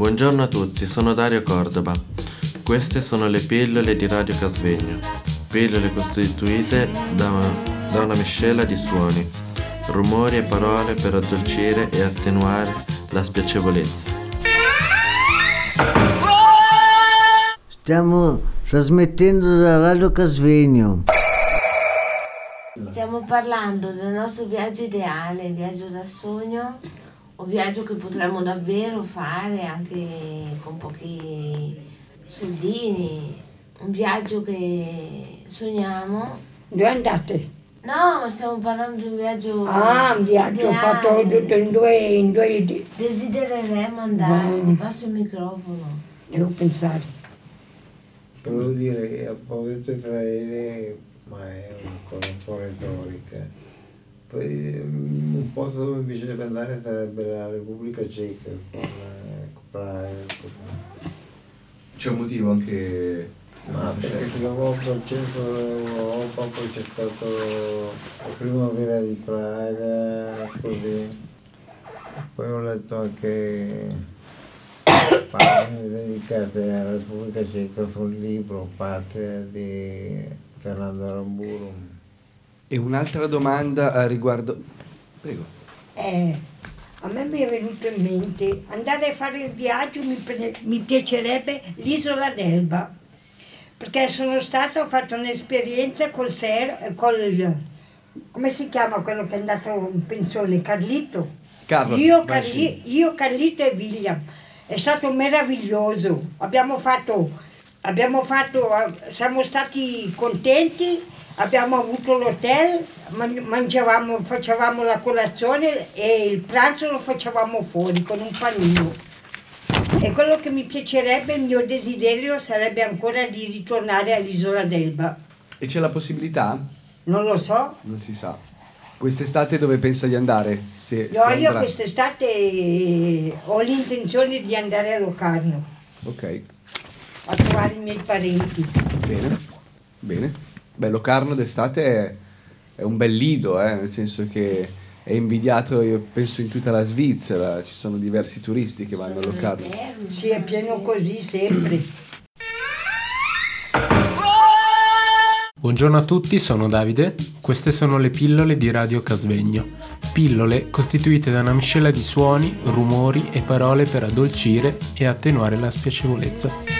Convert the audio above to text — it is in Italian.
Buongiorno a tutti, sono Dario Cordova. Queste sono le pillole di Radio Casvegno. Pillole costituite da, da una miscela di suoni, rumori e parole per addolcire e attenuare la spiacevolezza. Stiamo trasmettendo da Radio Casvegno. Stiamo parlando del nostro viaggio ideale, viaggio da sogno, un viaggio che potremmo davvero fare anche con pochi soldini, un viaggio che sogniamo. Dove andate? No, ma stiamo parlando di un viaggio Ah, un viaggio ideale. fatto tutto in due, in due di- Desidereremmo andare, Bene. ti passo il microfono. devo pensare. Volevo dire, ho detto Israele, ma è una cosa un po' retorica. Poi mm, un posto dove mi piacerebbe andare sarebbe la Repubblica Ceca, con eh, con- C'è un motivo anche per Ma perché lavora al centro dell'Europa, poi c'è stato la primavera di Praga, così. Poi ho letto anche pagine dedicate alla Repubblica Ceca sul libro Patria di Fernando Aramburu. E un'altra domanda a riguardo... Prego. Eh, a me mi è venuto in mente andare a fare il viaggio, mi, pre- mi piacerebbe l'isola d'Elba, perché sono stata, ho fatto un'esperienza col SER, col, come si chiama quello che è andato in pensione, Carlito? Carlo. Io, Carli- io, Carlito e William. È stato meraviglioso. Abbiamo fatto, abbiamo fatto, eh, siamo stati contenti, abbiamo avuto l'hotel, man- mangiavamo, facevamo la colazione e il pranzo lo facevamo fuori con un panino. E quello che mi piacerebbe, il mio desiderio sarebbe ancora di ritornare all'isola d'Elba. E c'è la possibilità? Non lo so, Non si sa. Quest'estate dove pensa di andare? Se, No, se io quest'estate eh, ho l'intenzione di andare a Locarno Ok, a trovare i miei parenti. bene. Bene. Beh, Locarno d'estate è, è un bel lido, eh, nel senso che è invidiato, io penso, in tutta la Svizzera. Ci sono diversi turisti che vanno a Locarno. Sì, è pieno così sempre. Buongiorno a tutti, sono Davide. Queste sono le pillole di Radio Casvegno. Pillole costituite da una miscela di suoni, rumori e parole per addolcire e attenuare la spiacevolezza.